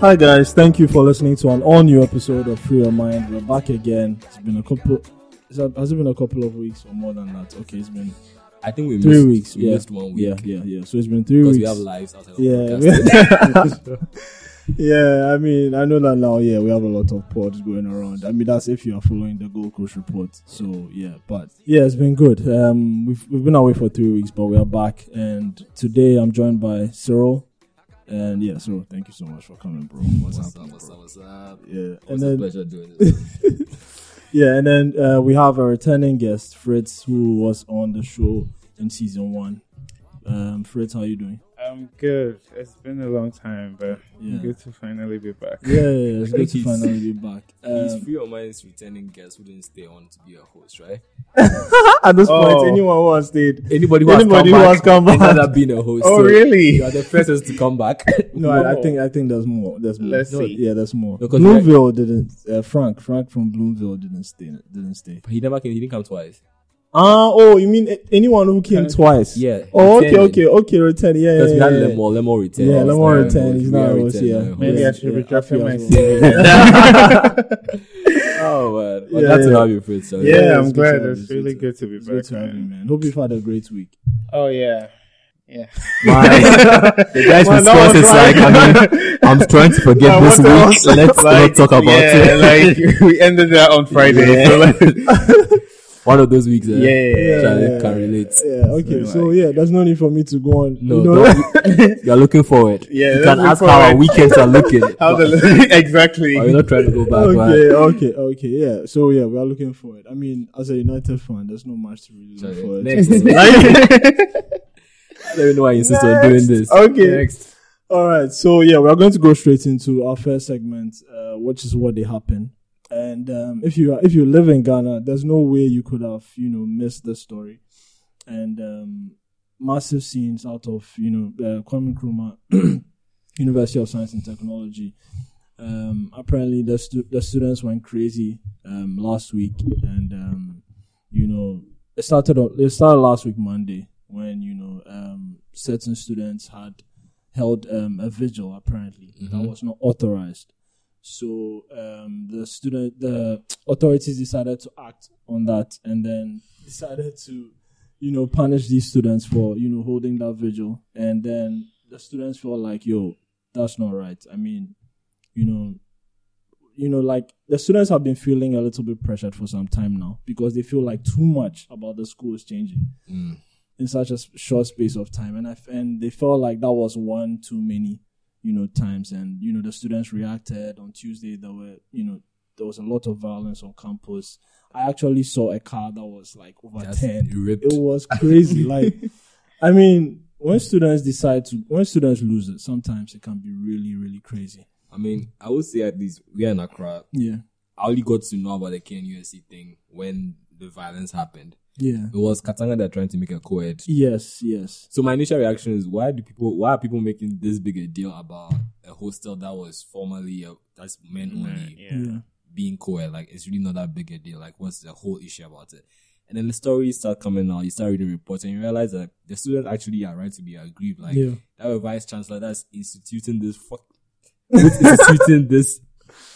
Hi guys, thank you for listening to an all new episode of Free Your Mind. We're back again. It's been a couple. Is that, has it been a couple of weeks or more than that? Okay, it's been I think we three missed, weeks. We yeah, missed one week. yeah, yeah, yeah. So it's been three weeks. we have lives outside of yeah, yeah. I mean, I know that now. Yeah, we have a lot of pods going around. I mean, that's if you are following the Gold Coast report. So yeah, but yeah, it's been good. Um, we've we've been away for three weeks, but we are back, and today I'm joined by Cyril. And yeah, so thank you so much for coming, bro. What's, What's happening, up? What's bro? up? What's up? Yeah, It's and a then pleasure doing this. yeah, and then uh, we have a returning guest, Fritz, who was on the show in season one. Um, Fritz, how are you doing? I'm good. It's been a long time, but Yeah. good to finally be back. Yeah, yeah, yeah, it's good to finally be back. He's Um, free of mind's returning guest who didn't stay on to be a host, right? at this point, Oh. anyone who has stayed, Anybody who Anybody who has has come come back, back. ended up being a host. Oh, so really? You are the first person to come back. no, I, I think I think there's more. There's more. Let's No, see. Yeah, there's more. Because Bloomville didn't. Uh, Frank, Frank from Bloomville didn't stay. Didn't stay. But he never came. He didn't come twice. Ah, oh, you mean anyone who came twice? Yeah. Oh, okay, returning. okay, okay. Return. Yeah, yeah, Because we had yeah, yeah. Lemo, Lemo return. Yeah, He's Lemo not a return, host. he's We not are a host, returning yeah. a host. Maybe Yeah, I should be yeah, dropping I my feel as CV. Oh man, well, Yeah, glad to yeah. have you, Fritz. So, yeah, it's I'm glad. to It's really good to be It's back. good to have you, man. man. Hope you've had a great week. Oh yeah, yeah. My, the guy's Man, that response was is like, I mean, I'm trying to forget Yeah, this what else? week. Let's Like, not talk about yeah, it. like we ended that on Friday. Yeah. So like, One of those weeks. Uh, Yeah, yeah, yeah, can relate. Yeah, okay. So, So yeah, there's no need for me to go on. No, you know? you're looking forward. Yeah, you can ask how our weekends are looking. how but the exactly? are you not trying to go back? okay, man? okay, okay. Yeah. So yeah, we are looking forward. I mean, as a United fan, there's not much to really look forward Next. I don't know why you insist on doing this. Okay. Next. All right. So yeah, we're going to go straight into our first segment, uh, which is what they happen. And um, if you are, if you live in Ghana, there's no way you could have you know missed the story. And um, massive scenes out of you know uh, Kwame Nkrumah University of Science and Technology. Um, apparently, the stu- the students went crazy um, last week, and um, you know it started. It started last week Monday when you know um, certain students had held um, a vigil apparently that Mhm. was not authorized. So um, the student, the authorities decided to act on that, and then decided to, you know, punish these students for you know holding that vigil. And then the students felt like, yo, that's not right. I mean, you know, you know, like the students have been feeling a little bit pressured for some time now because they feel like too much about the school is changing Mm. in such a short space of time, and I and they felt like that was one too many, you know, times. And you know, the students reacted on Tuesday. There were, you know, there was a lot of violence on campus. I actually saw a car that was like over Just ten. ripped. It was crazy. like, I mean, when students decide to, when students lose it, sometimes it can be really, really crazy. I mean, I would say at least we are in Accra. Yeah, I only got to know about the KNUST thing when the violence happened. Yeah, It was Katanga that trying to make a co-ed. yes, yes. So my initial reaction is, why do people? Why are people making this big a deal about a hostel that was formerly a, that's men only yeah. Yeah, being co-ed? Like it's really not that big a deal. Like what's the whole issue about it? And then the stories start coming out. You start reading reports, and you realize that the students actually are right to be aggrieved. Like yeah, that a vice chancellor that's instituting this fuck, instituting this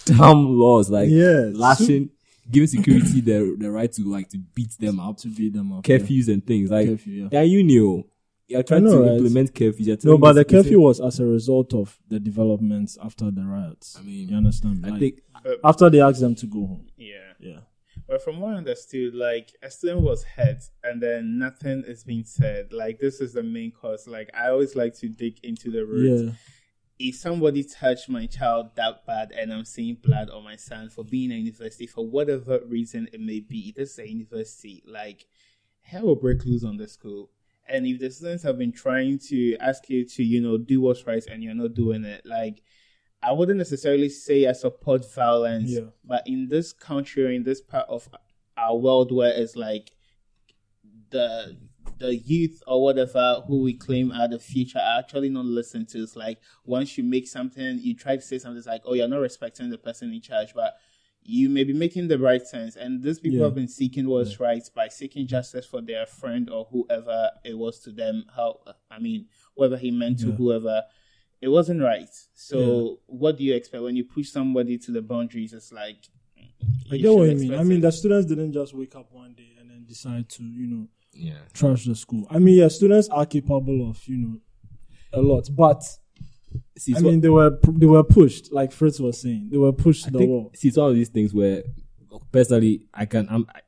damn laws like Yes. lashing, giving security the the right to like to beat them up, to beat them up. yeah. curfews and things like. Curfew, yeah. Yeah, you knew. You're trying know, to right? implement curfews. You're No, but the curfew was as a result of the developments after the riots. I mean, you understand? I Like, think uh, after they asked them to go home. Yeah. Yeah, But from what I understood, like a student was hurt and then nothing is being said. Like this is the main cause. Like I always like to dig into the roots. yeah, If somebody touched my child that bad and I'm seeing blood on my son for being a university for whatever reason it may be, this is a university. Like hell will break loose on the school. And if the students have been trying to ask you to, you know, do what's right and you're not doing it, like I wouldn't necessarily say I support violence, Yeah. but in this country or in this part of our world where it's like the the youth or whatever who we claim are the future are actually not listened to. It's like once you make something, you try to say something it's like, oh, you're not respecting the person in charge, but you may be making the right sense. And these people Yeah. have been seeking what's right by seeking justice for their friend or whoever it was to them. How I mean, whether he meant to Yeah. whoever. it wasn't right. So what do you expect when you push somebody to the boundaries? It's like I get what you mean. I mean, the students didn't just wake up one day and then decide to, you know, Yeah. trash the school. I mean, yeah, students are capable of, you know, a lot, but See, I it's mean, they were they were pushed, like Fritz was saying, they were pushed to I the think, wall. see, it's one of these things where, personally, I can. I'm I,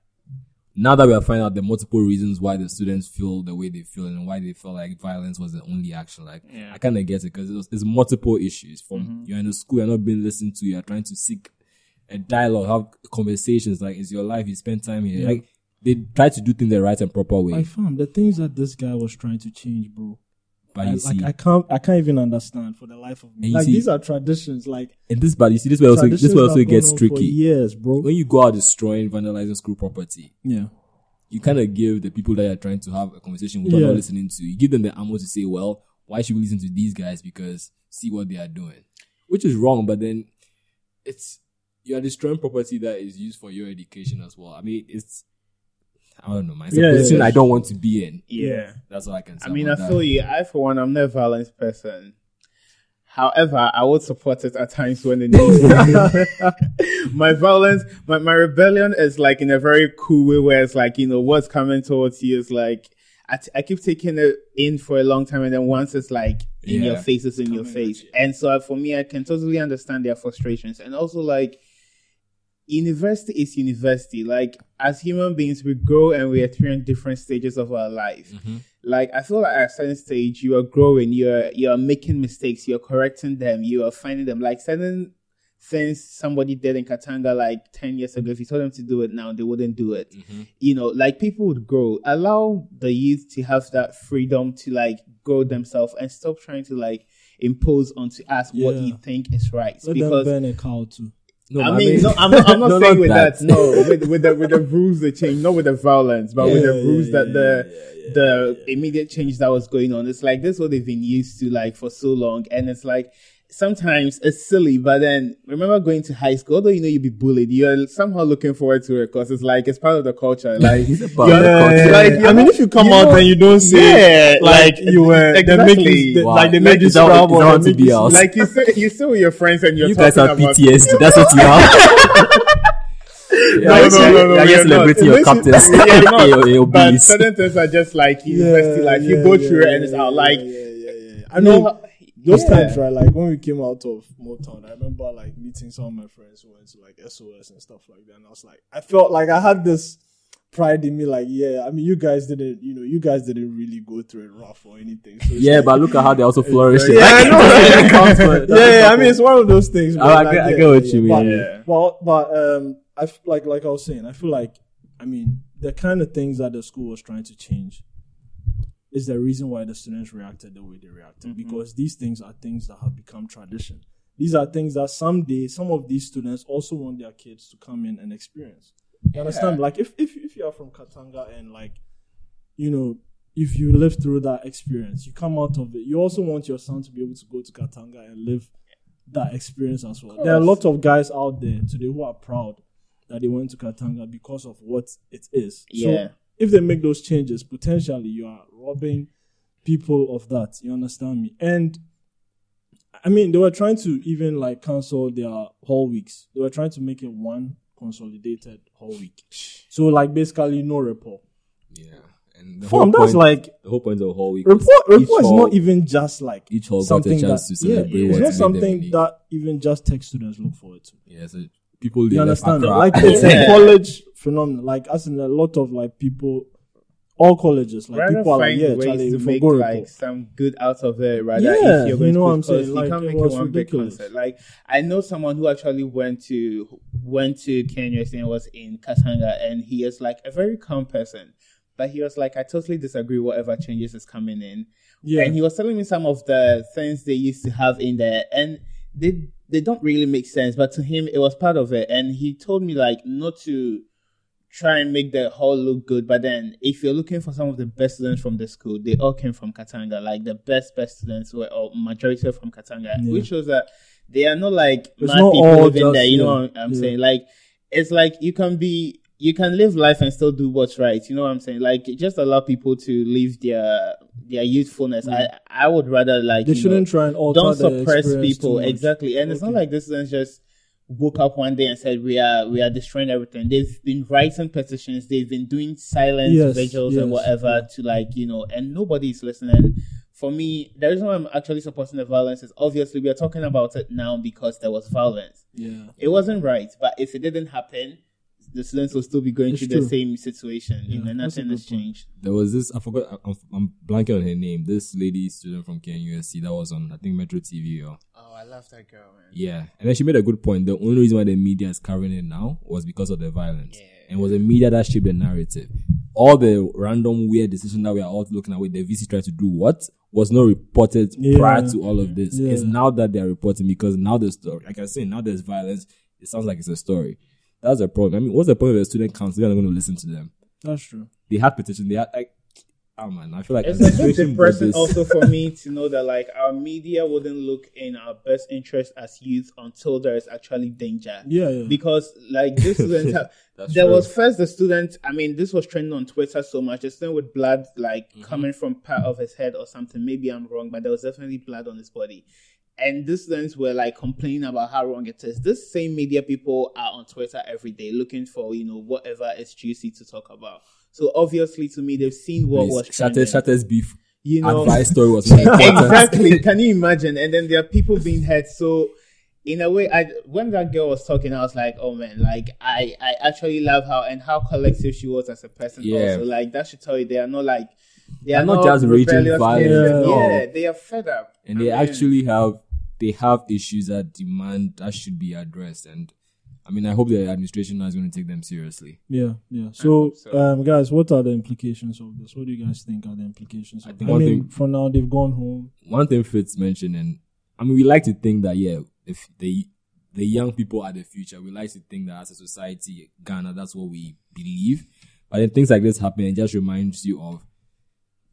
now that we are finding out the multiple reasons why the students feel the way they feel and why they feel like violence was the only action. Like, Yeah. I kind of get it because it's, it's multiple issues. From mm-hmm. you're in a school, you're not being listened to, you're trying to seek a dialogue, have conversations. Like, it's your life, you spend time here. Like, they try to do things the right and proper way. I found the things that this guy was trying to change, bro. but I, you like see, I can't I can't even understand for the life of me. Like see- these are traditions, like and this, but you see, this way also, this way also gets gone on for tricky. Yes, bro. When you go out destroying, vandalizing school property, Yeah, you kind of give the people that you're trying to have a conversation with Yeah. not listening to, you give them the ammo to say, well, why should we listen to these guys? Because see what they are doing, which is wrong. But then it's you are destroying property that is used for your education as well. I mean, it's I don't know, man. It's Yeah, a yeah, position yeah. I don't want to be in. yeah. That's all I can say. I mean, I feel that. you. I, for one, I'm not a violent person. However, I would support it at times when it needs to be. my violence, my, my rebellion is like in a very cool way where it's like, you know, what's coming towards you is like, I, t- I keep taking it in for a long time and then once it's like in your Yeah. face, it's in your face. And so for me, I can totally understand their frustrations. And also like, university is university. Like as human beings, we grow and we experience different stages of our life. Mm-hmm. Like I feel like at a certain stage, you are growing, you're you're making mistakes, you're correcting them, you are finding them. Like certain things somebody did in Katanga like ten years ago, if you told them to do it now, they wouldn't do it. Mm-hmm. You know, like people would grow. Allow the youth to have that freedom to like grow themselves and stop trying to like impose onto us what you think is right. let because them burn a cow too. No, I mean, no, I'm not, I'm not no, saying not with that. that. No, with, with the with the rules they change, not with the violence, but with the Yeah, rules yeah, that yeah, the yeah, yeah, the immediate change that was going on. It's like this is what they've been used to like for so long, and it's like sometimes it's silly, but then remember going to high school, although you know you'd be bullied, you're somehow looking forward to it because it's like it's part of the culture. Like, part you're- of the culture. like, I you're mean, if you come you out know- and you don't say yeah, like you were, they make exactly. Wow. like they made you Is that what- scrub that make you be out? like you sit, you sit with your friends and you're you guys have talking about PTSD. That's what you have. No, no, no, no. You're we just are not. celebrating your makes you- captains. we are not. Your- your But bees. certain things are just like university life. You go through it and it's out. Like, yeah, yeah, yeah, yeah. I I mean, know. Those yeah. times, right? Like when we came out of Motown, I remember like meeting some of my friends who went to like SOS and stuff like that, and I was like, I felt like I had this pride in me, like, yeah, I mean, you guys didn't, you know, you guys didn't really go through it rough or anything. So yeah, like- but look at how they also flourished. yeah, I know. That counts for- that yeah, yeah, I mean, it's one of those things. I- man, I like, get- I yeah, get what yeah, you yeah. mean, yeah. But, but, but, um, I f- like, like I was saying, I feel like, I mean, the kind of things that the school was trying to change is the reason why the students reacted the way they reacted Mm-hmm. because these things are things that have become tradition. These are things that someday some of these students also want their kids to come in and experience. You understand? Like if if if you are from Katanga and like you know if you live through that experience, you come out of it. You also want your son to be able to go to Katanga and live that experience as well. There are a lot of guys out there today who are proud that they went to Katanga because of what it is. Yeah. So if they make those changes, potentially you are robbing people of that. You understand me? And I mean, they were trying to even like cancel their whole weeks. They were trying to make it one consolidated whole week. So like basically no report. Yeah, and the Fam, whole that's point, like the whole point of the whole week. report. each Report is hall- not even just like each hall got a something chance that to yeah, celebrate it's not something that even just tech students look forward to. Yeah, so people You they left understand? Accra. Like it's a college phenomenon. Like as in a lot of like people, all colleges, like rather people are like, yeah, ways Charlie, to make like some good out of it rather Yeah, if you're you know what I'm saying? you Like, can't make it one ridiculous. big concert like i know someone who actually went to went to kenya and was in katanga and he is like a very calm person but he was like i totally disagree whatever changes is coming in Yeah, and he was telling me some of the things they used to have in there and they they don't really make sense but to him it was part of it and he told me like not to try and make the hall look good but then if you're looking for some of the best students from the school they all came from katanga like the best best students were or majority from katanga Yeah. which shows that they are not like It's mad not people all living just- there you know what i'm yeah. saying like it's like you can be you can live life and still do what's right. You know what I'm saying? Like just allow people to live their their youthfulness. I I would rather like They you shouldn't try and alter don't suppress people exactly. And it's not like this is just woke up one day and said we are we are destroying everything. They've been writing petitions. They've been doing silent Yes, vigils yes, and whatever to like you know, and nobody's listening. For me, the reason why I'm actually supporting the violence is obviously we are talking about it now because there was violence. Yeah. It wasn't right, but if it didn't happen, the students will still be going It's through the same situation. you Yeah, know, nothing good has point. changed. There was this, I forgot, I'm, I'm blanking on her name. This lady student from KNUST that was on, I think, Metro TV or. Oh, I love that girl, man. Yeah. And then she made a good point. The only reason why the media is covering it now was because of the violence. Yeah. And it was the media that shaped the narrative. All the random weird decisions that we are all looking at with the VC tried to do what was not reported Yeah. prior to all of this. Yeah. It's now that they're reporting because now the story, like I say, now there's violence. It sounds like it's a story. That's the problem. I mean, what's the point of a student council? They're not going to listen to them. That's true. They had petition. They had like, oh man, I feel like It's a bit administration depressing also for me to know that like our media wouldn't look in our best interest as youth until there is actually danger. Yeah, yeah. Because like this student, ha- That's there true. was first the student. I mean, this was trending on Twitter so much. The student with blood like Mm-hmm. coming from part of his head or something. Maybe I'm wrong, but there was definitely blood on his body. And these students were like complaining about how wrong it is. This same media people are on Twitter every day looking for you know whatever is juicy to talk about. So obviously, to me, they've seen what was Please, trending. Shatta, Shatta's beef You know, advice story was exactly. Can you imagine? And then there are people being hurt. So in a way, I when that girl was talking, I was like, oh man, like I I actually love how and how collective she was as a person. Yeah. Also, like that should tell you they are not like they are not just raging violence. Yeah. Yeah, they are fed up, and I they mean, actually have they have issues that demand that should be addressed and i mean i hope the administration is going to take them seriously Yeah, yeah. So, so. um, guys, what are the implications of this? What do you guys think are the implications? Of I I, think I one mean, thing- for now they've gone home. one thing Fritz mentioned and i mean we like to think that yeah if the the young people are the future we like to think that as a society ghana that's what we believe but then things like this happen it just reminds you of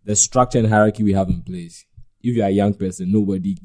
the structure and hierarchy we have in place if you're a young person nobody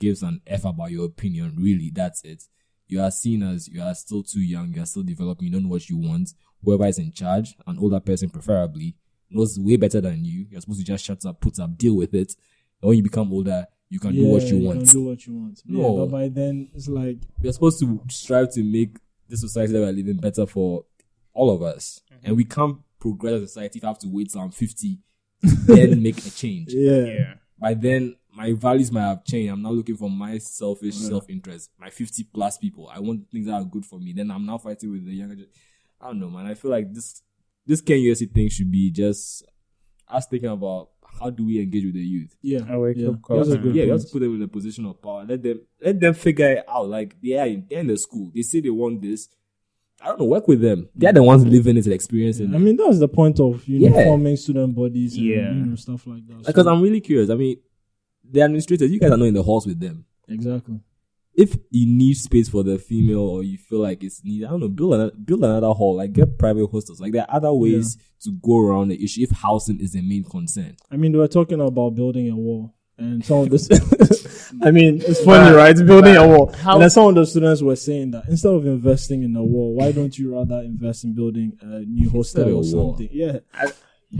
gives an f about your opinion really that's it you are seen as you are still too young, you are still developing, you don't know what you want. Whoever is in charge, an older person preferably, knows way better than you. You're supposed to just shut up, put up, deal with it. And when you become older, you can do what you want. Can do what you want. Yeah, No. but by then it's like We're supposed to strive to make the society that we're living better for all of us. Mm-hmm. And we can't progress as a society if I have to wait till I'm 50 then make a change. yeah, Yeah. By then, my values might have changed. I'm not looking for my selfish self-interest. My 50 plus people. I want things that are good for me. Then I'm now fighting with the younger. I don't know, man. I feel like this this KNUST thing should be just us thinking about how do we engage with the youth. yeah, A wake yeah. up call. That's Yeah, good yeah, we have to put them in a position of power. Let them let them figure it out. Like they are in, they're in the school. They say they want this. I don't know. Work with them. They're the ones living it, and experiencing I it. mean, that's the point of you know Yeah. forming student bodies, and, Yeah. you know stuff like that. Because So- I'm really curious. I mean, the administrators, you guys are not in the halls with them. exactly. if you need space for the female or you feel like it's needed, I don't know, build another build another hall, like get private hostels. Like there are other ways to go around the issue if housing is the main concern. I mean, they were talking about building a wall. And some of the, I mean, it's funny, right? Building a wall. how- and then some of the students were saying that instead of investing in a wall, why don't you rather invest in building a new hostel of a or wall. something? Yeah, I-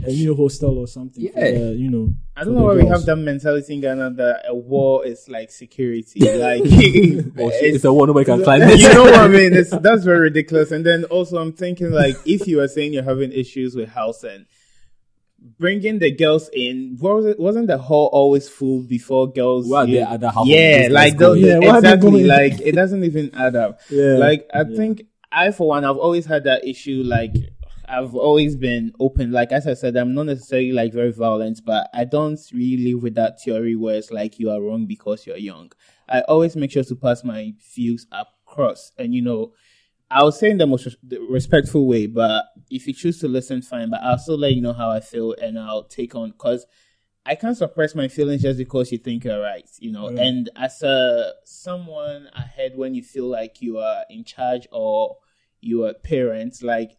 a new hostel or something. for Yeah. the, you know. I don't know the why we have that mentality in Ghana that a wall is like security. Like Oh, shit, it's a wall nobody can climb you know what I mean? It's, that's very ridiculous. And then also, I'm thinking like, if you are saying you're having issues with housing, bringing the girls in, was it, wasn't the hall always full before girls? Why are you- there other yeah, business like going? those, Yeah, why are they exactly. Like it doesn't even add up. Yeah. Like I Yeah. think I, for one, I've always had that issue. Like I've always been open. Like as I said, I'm not necessarily like very violent, but I don't really live with that theory where it's like you are wrong because you're young. I always make sure to pass my views across, and you know. I'll say in the most respectful way, but if you choose to listen, fine. But I'll still let you know how I feel, and I'll take on because I can't suppress my feelings just because you think you're right, you know. Yeah. And as a someone ahead, when you feel like you are in charge or you are parents, like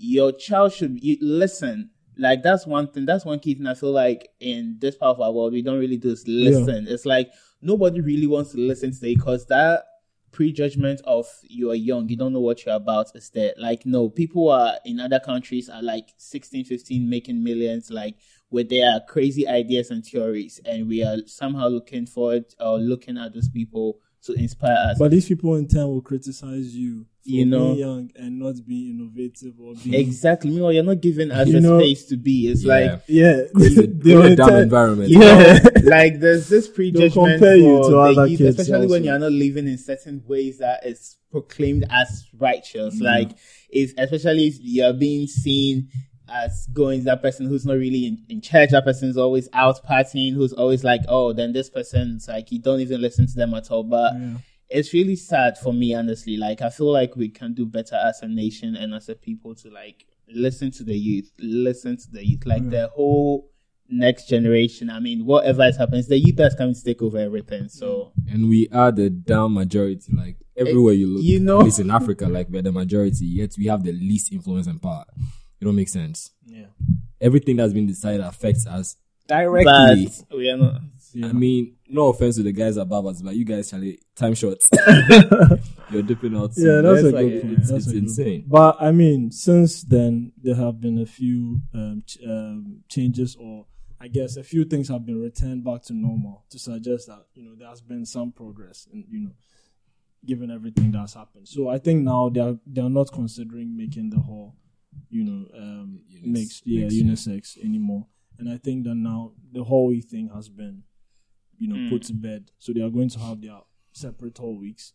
your child should you listen. Like that's one thing. That's one key thing. I feel like in this part of our world, we don't really do is listen. It's like nobody really wants to listen today because that prejudgment of you are young, you don't know what you're about is there. Like, no, people are in other countries are like 16, 15, making millions, like with their crazy ideas and theories. And we are somehow looking forward or looking at those people to inspire us. But these people in turn will criticize you for You know. being young and not being innovative or being exactly. Meanwhile, you're not giving us a know- space to be. It's Yeah. like, yeah. It's a, they will a in dumb turn- environment. Yeah, know, like there's this prejudgment compare you for to other youth, kids especially when you're not living in certain ways that is proclaimed as righteous. Mm-hmm. Like if especially if you're being seen as going that person who's not really in, in church, that person's always out partying, who's always like, oh, then this person's like you don't even listen to them at all. But Yeah. it's really sad for me, honestly. Like I feel like we can do better as a nation and as a people to like listen to the youth, listen to the youth, like the whole next generation. I mean, whatever is happening, it's the youth that's coming to take over everything. So And we are the down majority. Like everywhere you look, you know- at least in Africa, like we're the majority. Yet we have the least influence and power. It don't make sense. Yeah. Everything that's been decided affects us but directly. we are not. I mean, no offense to the guys above us, but you guys, Charlie, time short. You're dipping out. soon. Yeah, that's a That's like- good point. It's, That's it's insane. point. But I mean, since then there have been a few um, ch- um, changes, or I guess a few things have been returned back to normal to suggest that you know there has been some progress, in you know, given everything that's happened. So I think now they are they are not considering making the whole, you know, um, Unis- mixed, yeah, mixed, yeah. unisex anymore. And I think that now the whole thing has been, you know, Mm. put to bed. So they are going to have their separate whole weeks.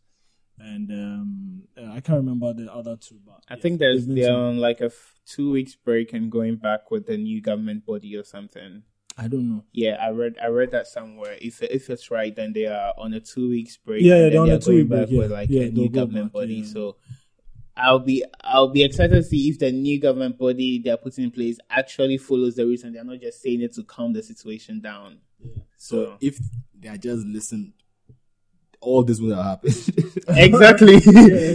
And um, I can't remember the other two, but I yeah, think there's they're some- on like a f- two weeks break and going back with the new government body or something. I don't know. Yeah, I read I read that somewhere. If if it's right, then they are on a two weeks break. Yeah, yeah, they're on then a two-week back break, with yeah. like Yeah, a new go government back, body. yeah. So I'll be I'll be excited to see if the new government body they're putting in place actually follows the reason. They're not just saying it to calm the situation down. So if they had just listened, all this would have happened. exactly,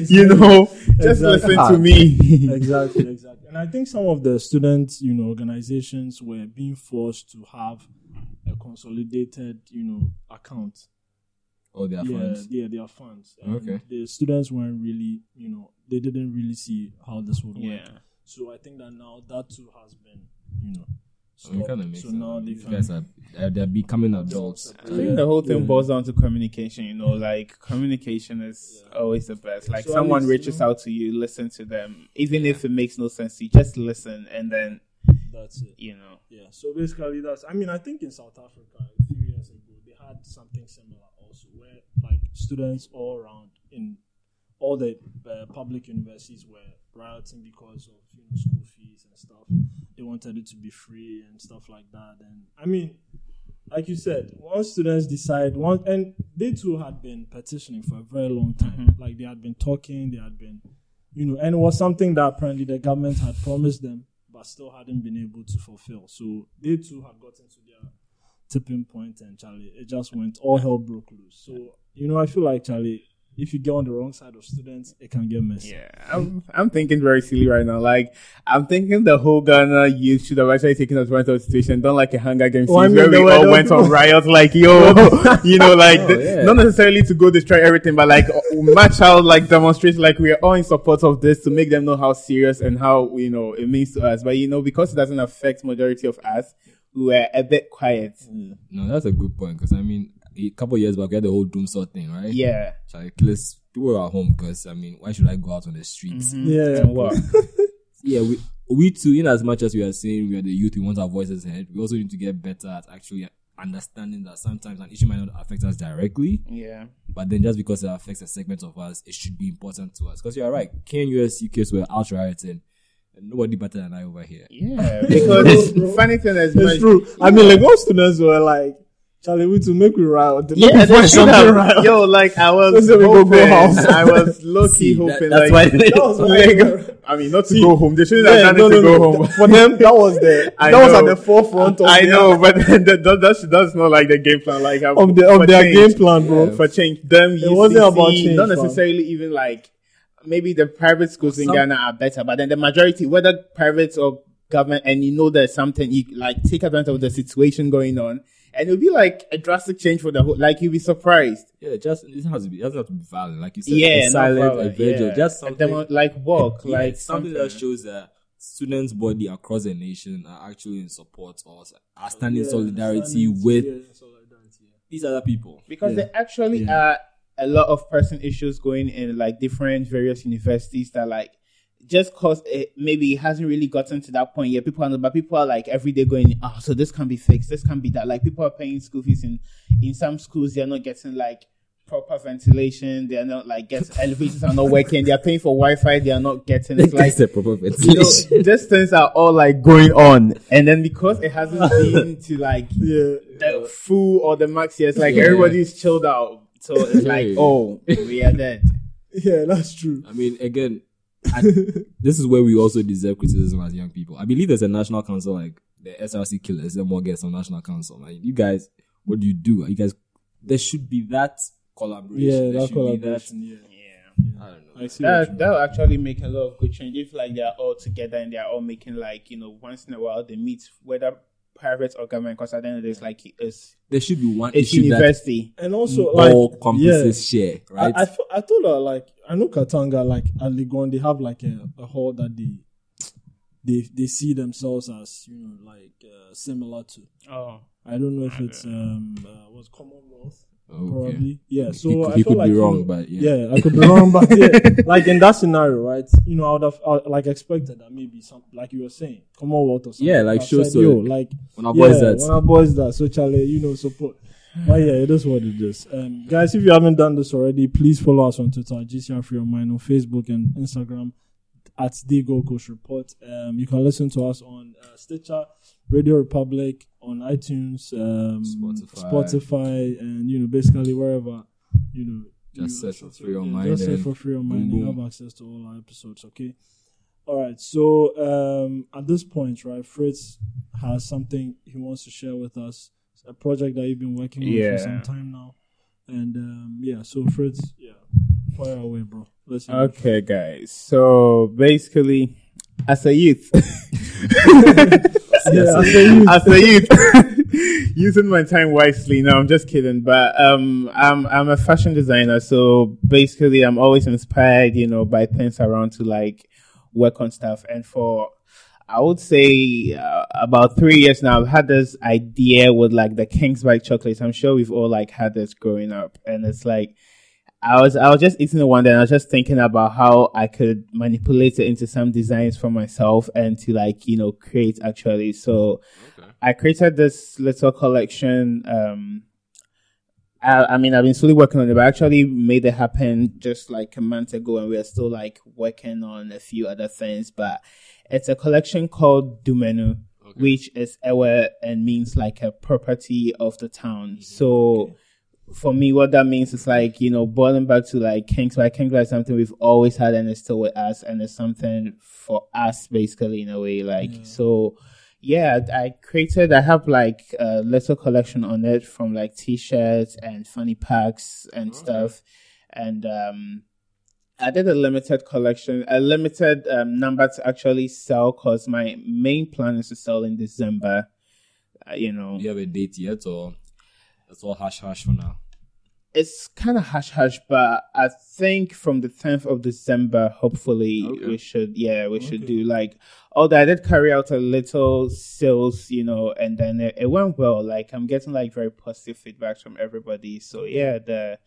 you know, just Exactly. listen to ah. me. exactly, exactly. And I think some of the students, you know, organizations were being forced to have a consolidated, you know, account. All their yeah, funds. yeah, their funds. And Okay. The students weren't really, you know, they didn't really see how this would work. Yeah. So I think that now that too has been, you know, I mean, kind of makes so now they These can. guys are they're, they're becoming adults. I think the whole thing Yeah. boils down to communication. You know, like communication is always the best. Like So someone least, reaches you know- out to you, listen to them, even if it makes no sense you, just listen, and then That's it. you know, Yeah. So basically, that's. I mean, I think in South Africa a few years ago they had something similar where like students all around in all the uh, public universities were rioting because of you know school fees and stuff. They wanted it to be free and stuff like that. And I mean, like you said, once students decide, one and they too had been petitioning for a very long time. Like they had been talking, they had been, you know, and it was something that apparently the government had promised them, but still hadn't been able to fulfill. So they too had gotten to their tipping point, and Charlie, it just went all hell broke loose. So you know, I feel like Charlie, if you get on the wrong side of students, it can get messy. yeah. I'm I'm thinking very silly right now. Like I'm thinking the whole Ghana youth should have actually taken advantage of the situation, done like a Hunger Games Oh, I mean, where we all went on riots. Like yo, you know, like the- oh, yeah. not necessarily to go destroy everything, but like match out, like demonstrate, like we are all in support of this to make them know how serious and how you know it means to us. But you know, because it doesn't affect majority of us, we were a bit quiet. Mm. No, that's a good point because I mean, a couple of years back we had the whole dumsor thing, right? Yeah. So like, let's people were at home because I mean, why should I go out on the streets? Mm-hmm. Yeah. And what? Yeah, we we too, in as much as we are saying we are the youth, we want our voices heard. We also need to get better at actually understanding that sometimes an issue might not affect us directly, Yeah. but then just because it affects a segment of us, it should be important to us. Because you're right, KNUS UKs were out rioting, and nobody better than I over here. Yeah. Because funny thing is, It's true. I mean, like most students were like, Charlie, we to make we riot. They Yeah, they should have. riot. Yo, like I was They say go hoping, go house. I was low key See, that- hoping that's like, why- That was like, I mean, not to go home. They shouldn't have Yeah, done no, it no, to go no. home. For them, that was the I that was at the forefront of I their, know, but that, that, that's, that's not like the game plan. Like of, the, of their change. game plan, bro. for change. Them, It wasn't about change, Not necessarily even like maybe the private schools in Ghana are better, but then the majority, whether private or government, and you know there's something you like take advantage of the situation going on, and it'll be like a drastic change for the whole. Like you'll be surprised. Yeah, just it has to be. It doesn't have to be violent, like you said. Yeah, a silent, problem, a vigil, yeah. just something demo- like walk, Yeah, like something, that shows that students' body across the nation are actually in support or are standing Yeah, solidarity standing- with solidarity, yeah. these other people. because Yeah. there actually Yeah. are a lot of person issues going in like different various universities that like just cause it maybe it hasn't really gotten to that point yet. People are but people are like every day going, oh, so this can be fixed, this can be that. Like people are paying school fees in in some schools, they're not getting like proper ventilation, they're not like get elevators are not working, they are paying for Wi Fi, they are not getting it's like proper you ventilation. know, these things are all like going on. And then because it hasn't been to like Yeah. the full or the max years, like Yeah. everybody's chilled out. So it's like, oh, we are dead. Yeah, that's true. I mean, again, I, this is where we also deserve criticism as young people. I believe there's a national council like the SRC killers. There more gets on national council. Like you guys, what do you do? You guys, there should be that collaboration. Yeah, There that should be collaboration. Yeah. Yeah. I don't know. I see. That that'll actually make a lot of good change if like they're all together and they're all making like, you know, once in a while they meet whether private or government because at the end of the day it's like it's There should be one it's issue that university. And also, like, all campuses share, right? I, I, thought- I thought that like I know Katanga like at Legon they have like a, a hall that they they they see themselves as you know like uh, similar to. Oh. I don't know if it's um uh, what's Commonwealth okay. probably yeah. So He could- I he feel could like be you wrong, know, but yeah. yeah, I could be wrong, but yeah, like in that scenario, right? You know, I would have uh, like expected that maybe some like you were saying Commonwealth or something. Yeah, like said, so- yo, like When our yeah, boys that when our boys that so Charlie, you know, support. But yeah, it is what it is. Um, guys, if you haven't done this already, please follow us on Twitter, GCR Free Your Mind, on Facebook and Instagram at the Gold Coast Report. Um, you can listen to us on uh, Stitcher, RadioPublic, on iTunes, um, Spotify. Spotify, and you know, basically wherever you know. Just you search for Free to- on yeah, Mine Just search for Free on boom, Mine. You have access to all our episodes. Okay. All right. So um, at this point, right, Fritz has something he wants to share with us. It's a project that you've been working on Yeah. for some time now, and um, yeah. So Fritz, yeah, fire away, bro. Listen. Okay, guys. So basically, as a youth, Yeah, I say you. as a youth, using my time wisely. No, I'm just kidding. But um, I'm I'm a fashion designer, so basically, I'm always inspired, you know, by things around to like work on stuff. And for I would say uh, about three years now, I've had this idea with like the Kingsbite chocolates. I'm sure we've all like had this growing up, and it's like. I was I was just eating one day and I was just thinking about how I could manipulate it into some designs for myself and to like, you know, create actually. So I created this little collection. Um I, I mean I've been slowly working on it, but I actually made it happen just like a month ago and we're still like working on a few other things. But it's a collection called Dumenu, which is Ewe and means like a property of the town. So for me, what that means is like, you know, boiling back to like Kingsbite. Kingsbite is something we've always had and it's still with us and it's something for us basically in a way. Like, so yeah, I created, I have like a little collection on it from like t-shirts and funny packs and stuff. And, um, I did a limited collection, a limited um, number to actually sell because my main plan is to sell in December. Uh, you know, you have a date yet, or that's all hash hash for now? it's kind of hush hush, but I think from the 10th of December, hopefully Okay. we should, yeah, we should do like, although I did carry out a little sales, you know, and then it, it went well. Like I'm getting like very positive feedback from everybody. So yeah, the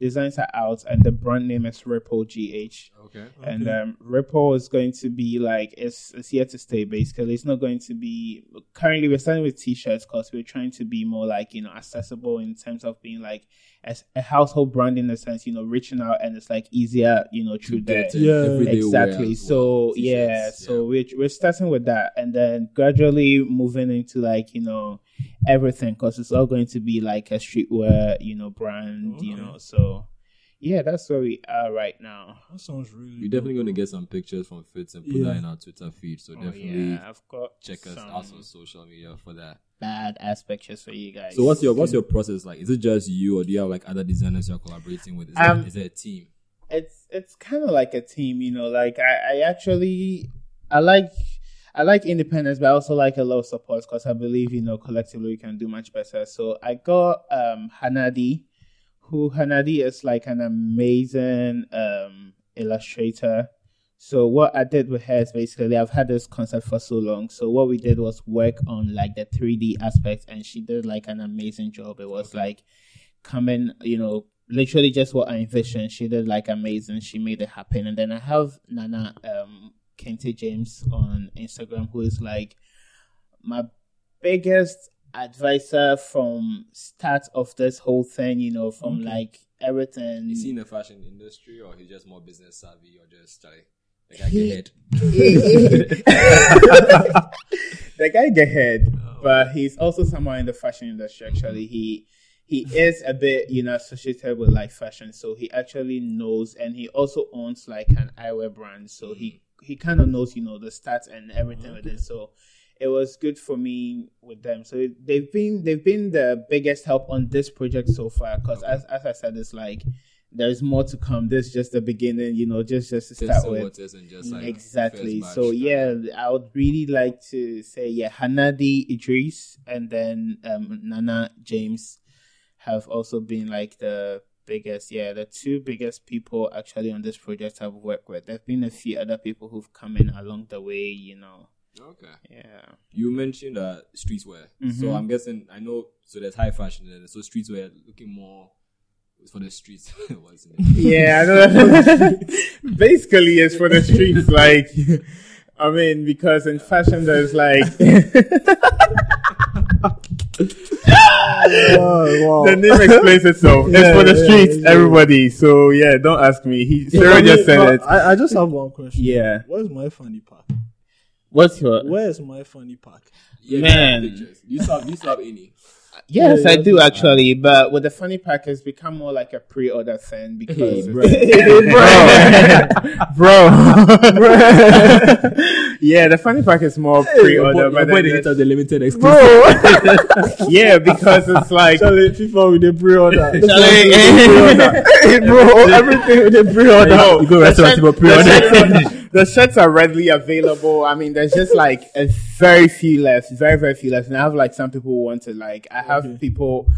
designs are out and the brand name is Ripple GH. Okay. And um, Ripple is going to be like it's it's here to stay. Basically, it's not going to be. Currently, we're starting with t-shirts because we're trying to be more like you know accessible in terms of being like as a household brand in the sense you know reaching out and it's like easier you know through it Yeah. Exactly. So well, yeah, so we're we're starting with that, and then gradually moving into like you know everything because it's all going to be like a streetwear you know brand you know. So yeah, that's where we are right now. That sounds really. We're definitely going to get some pictures from Fritz and put Yeah. that in our Twitter feed. So Oh, definitely yeah, I've got check us some out on social media for that. bad ass pictures for you guys. So what's your what's your process like? Is it just you, or do you have like other designers you're collaborating with? Is, Um, it, is it a team? it's it's kind of like a team, you know. Like I, I actually I like I like independence, but I also like a lot of support because I believe you know collectively we can do much better. So I got um Hanadi, who Hanadi is like an amazing um illustrator. So what I did with her is basically I've had this concept for so long. So what we did was work on like the 3D aspects, and she did like an amazing job. It was like coming, you know, literally just what I envisioned. She did like amazing. She made it happen. And then I have Nana um Kente James on Instagram, who is like my biggest advisor from start of this whole thing. You know, from Okay. like everything. Is he in the fashion industry or he's just more business savvy or just like the guy get head? the guy get head, oh, but he's also someone in the fashion industry. Actually, he he is a bit you know associated with like fashion, so he actually knows, and he also owns like an eyewear brand, so he mm. He kind of knows you know the stats and everything with it. So it was good for me with them. So they've been they've been the biggest help on this project so far. Because as as I said, it's like there's more to come. This is just the beginning, you know, just just to start with. just like Exactly. So yeah, I would really like to say yeah, Hanadi Idris and then um, Nana James have also been like the biggest, yeah, the two biggest people actually on this project I've worked with. There've been a few other people who've come in along the way, you know. Okay. Yeah. You mentioned uh, streetwear, Mhm. so I'm guessing I know. So there's high fashion, and so streetwear looking more for the streets. What's it? Yeah, I know. Basically, it's for the streets. Like, I mean, because in fashion, there's like Oh, wow. the name explains itself. it's for the streets, yeah. everybody. So yeah, don't ask me. He Sarah just said it. I, I just have one question. Yeah. Where's my funny pack? What's your? Where's my funny pack? Yeah, Man. You have, you have any? Yes, I do actually. But with the funny pack, it's become more like a pre-order thing because bro. bro, yeah, the funny pack is more pre-order. but then there's- the limited Bro, yeah, because it's like Charlie, FIFA with the pre-order. Charlie, one with the pre-order. bro, everything with the pre-order. You go restaurant, pre-order. The shirts, are readily available. I mean, there's just like a very few left, very very few left, and I have like some people who want to like. I have Okay. people.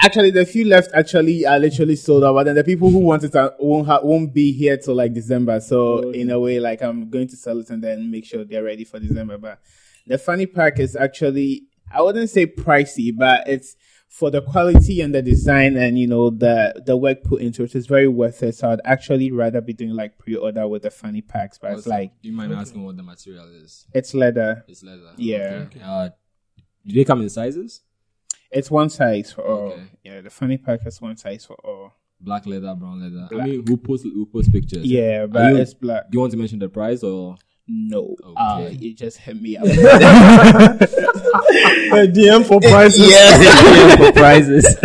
Actually, the few left actually are literally sold out, but then the people who want it are, won't ha- won't be here till like December. So Okay. in a way, like I'm going to sell it and then make sure they're ready for December. But the funny pack is actually I wouldn't say pricey, but it's for the quality and the design and you know the the work put into it is very worth it. So I'd actually rather be doing like pre-order with the funny packs, but it's like do you mind asking what the material is? it's leather. It's leather. Yeah. Okay. Uh, do they come in sizes? It's one size for all. Okay. Yeah, the funny pack is one size for all. Black leather, brown leather. I Black. mean, who post who post pictures? Yeah, but you- it's black. Do you want to mention the price or? No, Okay. uh, you just hit me up. A DM for prices. yeah, DM for prizes. hit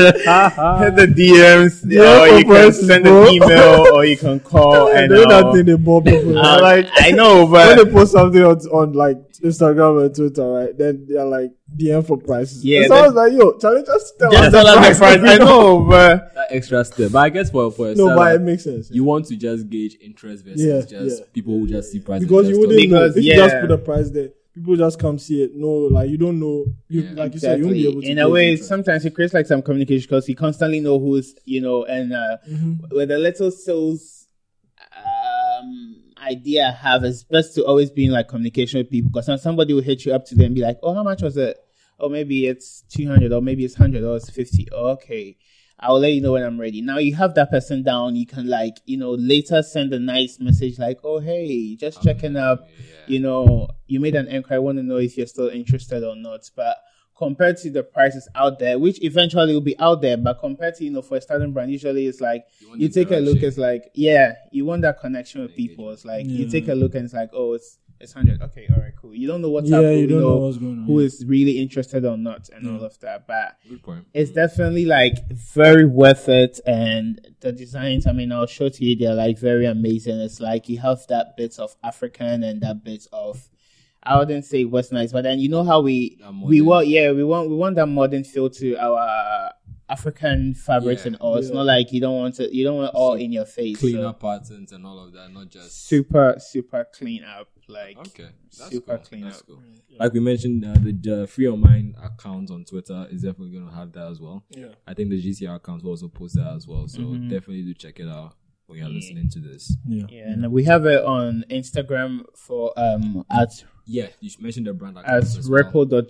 the DMs, Yeah, or for you can prices, send bro. an email, or you can call. And and doing that uh, thing they bore people. uh, like I know, but when they post something on, on like Instagram and Twitter, right? Then they're like DM for prices. Yeah, so I was like, yo, Charlie, just tell just us tell the us the price. I know, but that extra step. But I guess for for a No, seller, but it makes sense. you want to just gauge interest versus Yeah, just yeah. people who just see prices. because you wouldn't know if you just put a price there. People just come see it. No, like you don't know. You Yeah. like you said, you won't be able to. in a way, interest. sometimes it creates like some communication because you constantly know who's, you know, and uh, Mm-hmm. with a little sales um, idea I have, it's best to always be in like communication with people because somebody will hit you up today and be like, oh, how much was it? Oh, maybe it's 200 or maybe it's 100 or it's 50. okay. I'll let you know when I'm ready. Now you have that person down. You can like, you know, later send a nice message like, oh, hey, just checking up you know, you made an inquiry, I want to know if you're still interested or not. But compared to the prices out there, which eventually will be out there, but compared to, you know, for a starting brand, usually it's like want you take a look, it's like, yeah, you want that connection with people. It's like you take a look and it's like, oh, it's it's hundred. Okay, all right, cool. You don't know what's yeah, up, you don't know what's going on. who is really interested or not and all of that. But Good point. it's definitely like very worth it and the designs i mean i'll show to you they're like very amazing it's like you have that bit of african and that bit of i wouldn't say westernized nice, but then you know how we we want yeah we want we want that modern feel to our African fabrics Yeah. and all. It's Yeah. not like you don't want to. You don't want it all in your face. Clean so up patterns and all of that, not just super super clean up. Like Okay, that's super cool. clean That's up. cool. Like we mentioned, uh, the uh, Free Your Mind account on Twitter is definitely going to have that as well. Yeah. I think the GCR account will also post that as well. So Mm-hmm. definitely do check it out when you're listening to this. Yeah. Yeah, and we have it on Instagram for um at Yeah, you mentioned the brand account at as well. ripple.gh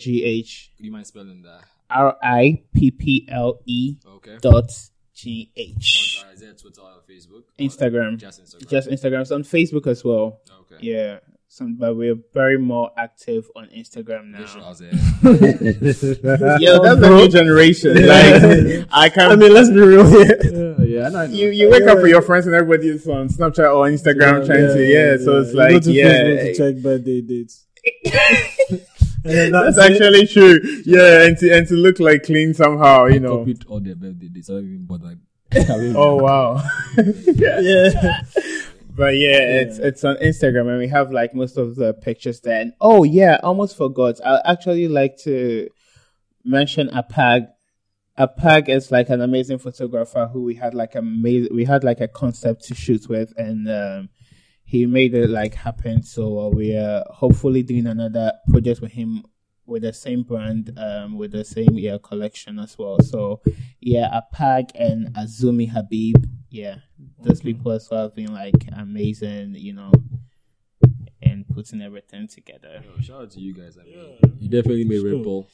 Do you mind spelling that? r i p p l e Okay. dot g h Is there Twitter or Facebook? Instagram. Just Instagram. Just Instagram. It's on Facebook as well. okay. Yeah. Some, but we're very more active on Instagram now. Visual Yeah, that's the new generation. Like I can't. I mean, let's be real here. yeah, yeah, I know. I know. you you wake up with your friends and everybody is on Snapchat or Instagram trying to yeah. So it's You go like to yeah, Facebook to check birthday dates. And then that's that's it. actually true. Yeah, and to and to look like clean somehow, you know. copied all their birthday dates. I don't even bother. Oh wow. yeah. But yeah, it's it's on Instagram and we have like most of the pictures there. And oh yeah, almost forgot. I actually like to mention Apag. Apag is like an amazing photographer who we had like a we had like a concept to shoot with, and um, he made it like happen. So uh, we are hopefully doing another project with him with the same brand, um, with the same yeah collection as well. So yeah, Apag and Azumi Habib, yeah, those people as well have been like amazing, you know, and putting everything together. Yo, shout out to you guys. I mean, you definitely made Still. Ripple.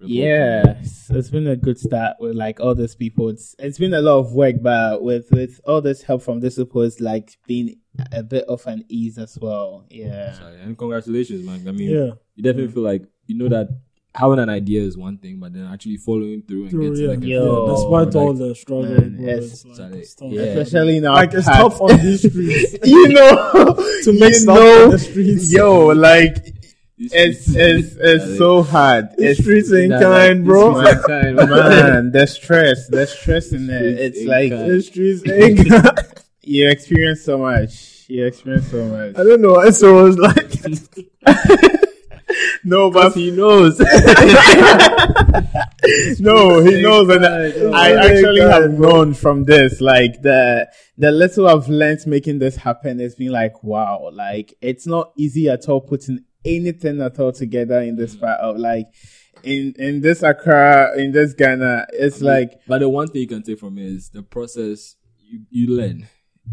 Ripple Yeah, come it's, it's been a good start with like all these people. It's it's been a lot of work, but with with all this help from this people, it's like been a bit of an ease as well. Yeah, Sorry, and congratulations, man. I mean, Yeah. you definitely feel like you know that having an idea is one thing, but then actually following through and True, getting yeah. like a Yo. film, Despite like, all the struggle, man, bro, it's- it's like, it's tough. Yeah. especially now. Like it's Pat- tough on these streets you know, to make you stuff know, on the streets. yo, like it's it's it's so hard. These It's streets ain't Nah, like, kind, bro. streets ain't kind, man. man, the stress, the stress in there. Streets It's ain't like kind. The streets ain't kind. you experience so much. You experience so much. I don't know. why So was like, No, but he knows. no, he knows, and Oh I actually God, have known from this, like the the little I've learned making this happen has been like, wow, like it's not easy at all putting anything at all together in this mm. part of like in in this Accra, in this Ghana, it's like but the one thing you can take from it is the process. You you learn.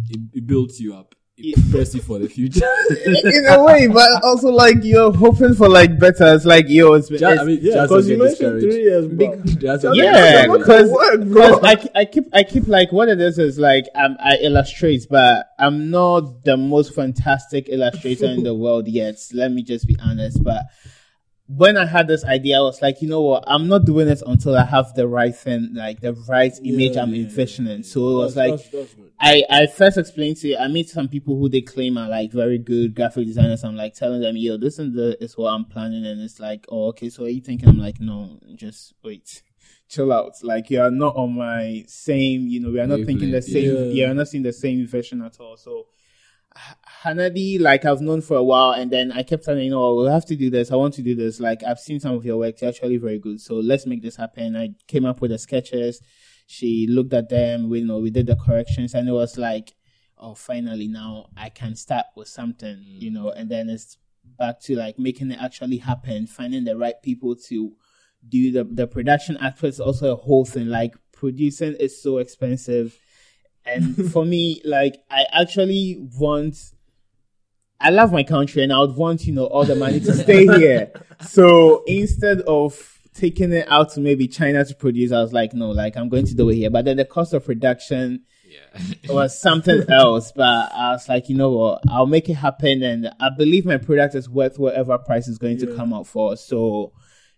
It, it builds you up. It you for the future. in a way, but also like you're hoping for like better. It's like yo, it's, Just- it's I mean, yeah, because you get mentioned three years back. Just Yeah, don't get Yeah, what discouraged. the because? I, I keep I keep like what it is is like um, I illustrate, but I'm not the most fantastic illustrator in the world yet. Let me just be honest. But when I had this idea, I was like, you know what? I'm not doing this until I have the right thing, like the right image I'm yeah, envisioning. So it was That's- like. that's- that's. I, I first explained to I meet some people who they claim are like very good graphic designers. I'm like telling them, yo, this is the is what I'm planning, and it's like, oh, okay, so are you thinking? I'm like, no, just wait, chill out. Like you are not on my same, you know, we are not thinking the same, yeah. yeah, we're not seeing the same vision at all. So Hanadi, like I've known for a while, and then I kept telling you know we'll have to do this. I want to do this. Like I've seen some of your work; it's actually very good. So let's make this happen. I came up with the sketches. She looked at them. We you know we did the corrections, and it was like, oh, finally now I can start with something, mm. you know. And then it's back to like making it actually happen, finding the right people to do the the production aspect is also a whole thing. Like producing is so expensive. And for me, like I actually want I love my country and I would want, you know, all the money to stay here. So instead of taking it out to maybe China to produce, I was like, no, like I'm going to do it here. But then the cost of production Yeah. was something else. But I was like, you know what, I'll make it happen and I believe my product is worth whatever price is going to come out for. So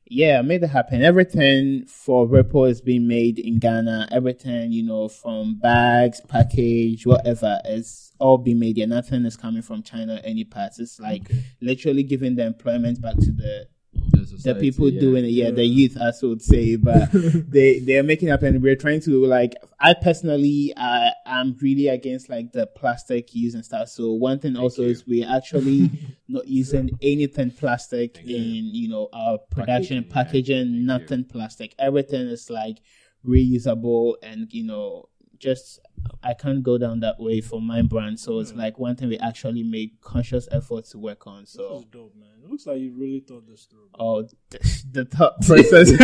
yeah, I made it happen. Everything for Ripple is being made in Ghana. Everything, you know, from bags, package, whatever, is all being made here. Nothing is coming from China, any parts. It's like literally giving the employment back to the The, people yeah. doing it, yeah, the youth, as would say, but they they are making up, and We're trying to like. I personally, I am really against like the plastic use and stuff. So one thing also you. is we're actually not using anything plastic in you know our production Packaging, yeah. packaging. Thank you. nothing plastic. Everything is like reusable and you know just I can't go down that way for my brand. So it's like one thing we actually made conscious effort to work on. This So is dope, man. It looks like you really thought this through. oh the, the thought process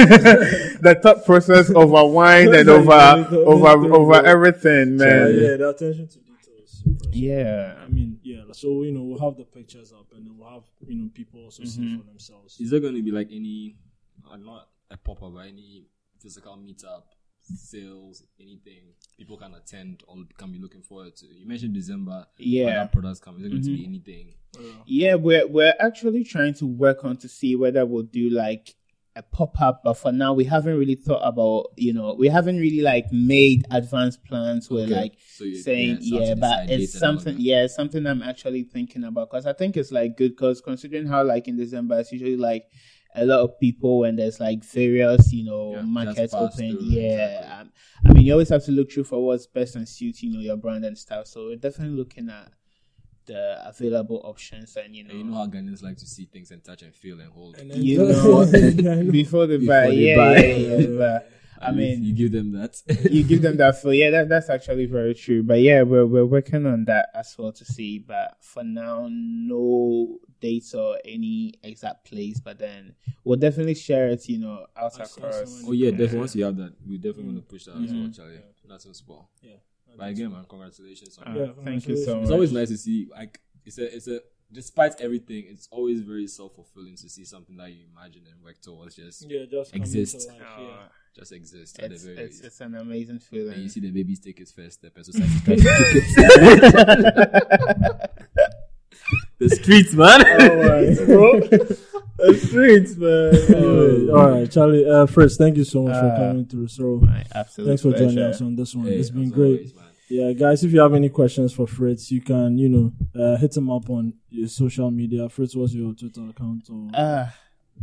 the thought process over wine and over over over everything, So, man. yeah, the attention to detail is impressive. Yeah. I mean, yeah. So you know, we'll have the pictures up, and then we'll have you know people also see Mm-hmm. for themselves. Is there going to be like any, uh, not a pop up, but any physical meetup, sales, anything people can attend or can be looking forward to? You mentioned December. Yeah. Mm-hmm. Products come. Is there going to be anything? Yeah, we're we're actually trying to work on to see whether we'll do like a pop up, but for now we haven't really thought about you know we haven't really like made advanced plans. We're Okay. like So saying yeah, yeah, but it's dates and all something yeah, it's something I'm actually thinking about because I think it's like good because considering how like in December it's usually like a lot of people when there's like various you know Yeah, markets open. through, Yeah, exactly. um, I mean you always have to look through for what's best and suit you know your brand and stuff. So we're definitely looking at the available options and you know And you know how Ghanaians like to see things and touch and feel and hold. And you know Yeah, I know. before they Before buy. they yeah, buy. yeah, yeah, but I And mean, you give them that. you give them that feel. Yeah, that, that's actually very true. But yeah, we're we're working on that as well to see. But for now, no dates or any exact place. But then we'll definitely share it. You know, out As- as across. oh yeah, definitely. Once you have that, we definitely want to push that as well, Mhm. Charlie. That's in sport. Yeah. But again, man, congratulations. On Uh, that. Yeah, thank you so much. It's always nice to see like it's a it's a despite everything, it's always very self fulfilling to see something that you imagine and work towards just Yeah, just come into Exist. life, yeah. Just exist it's, very it's, it's an amazing And feeling. you see the babies take its first step and society tries to kick it. the streets, man. bro. the streets, man. Anyway, all right, Charlie. Uh, Fritz, thank you so much for Uh, coming through. So, My absolute thanks for joining us on this one. Hey, it's been great. always. Yeah, guys, if you have any questions for Fritz, you can, you know, uh, hit him up on your social media. Fritz, what's your Twitter account? Or... Ah,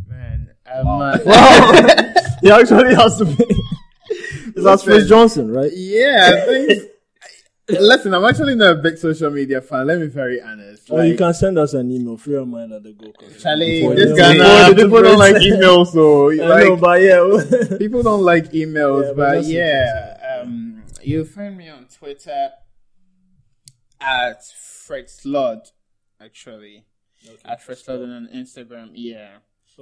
man. Um, uh, he actually has to be. It's as Fritz Johnson, right? Yeah, I think. Listen, I'm actually not a big social media fan. Let me be very honest. Or you can send us an email, free your mind at the go. Charlie, this the- guy, before nah, the people don't like emails, so I know, but yeah. people don't like emails. Yeah, but but yeah, um, you find me on Twitter at Fred Slod, actually at Fred Slod and on Instagram. Yeah.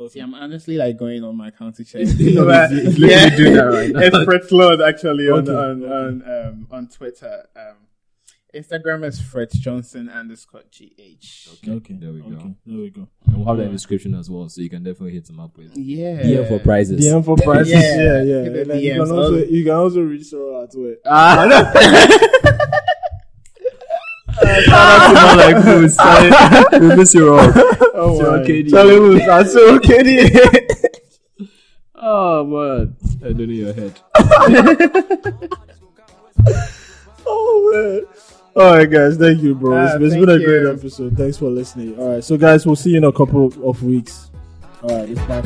See, I'm honestly like going on my account to check. No, But, he's- he's literally doing that right now. It's Fred Slod actually on Okay, on okay. on um on Twitter. Um, Instagram is Fred Johnson underscore gh. Okay, okay. There we go. Okay, there we go. And we'll have that in the description as well, so you can definitely hit them up with. Yeah. DM for prizes. DM for prices. Yeah, Yeah, yeah. And you can also you can also reach Sarah at work. Someone like who's we miss you all. Oh Sarah my. KD. Charlie Woods, I say okay. Oh man, I don't know your head. Oh man. All right, guys. Thank you, bro. Ah, it's, it's thank been a great you. episode. Thanks for listening. All right, so guys, we'll see you in a couple of weeks. All right, it's back.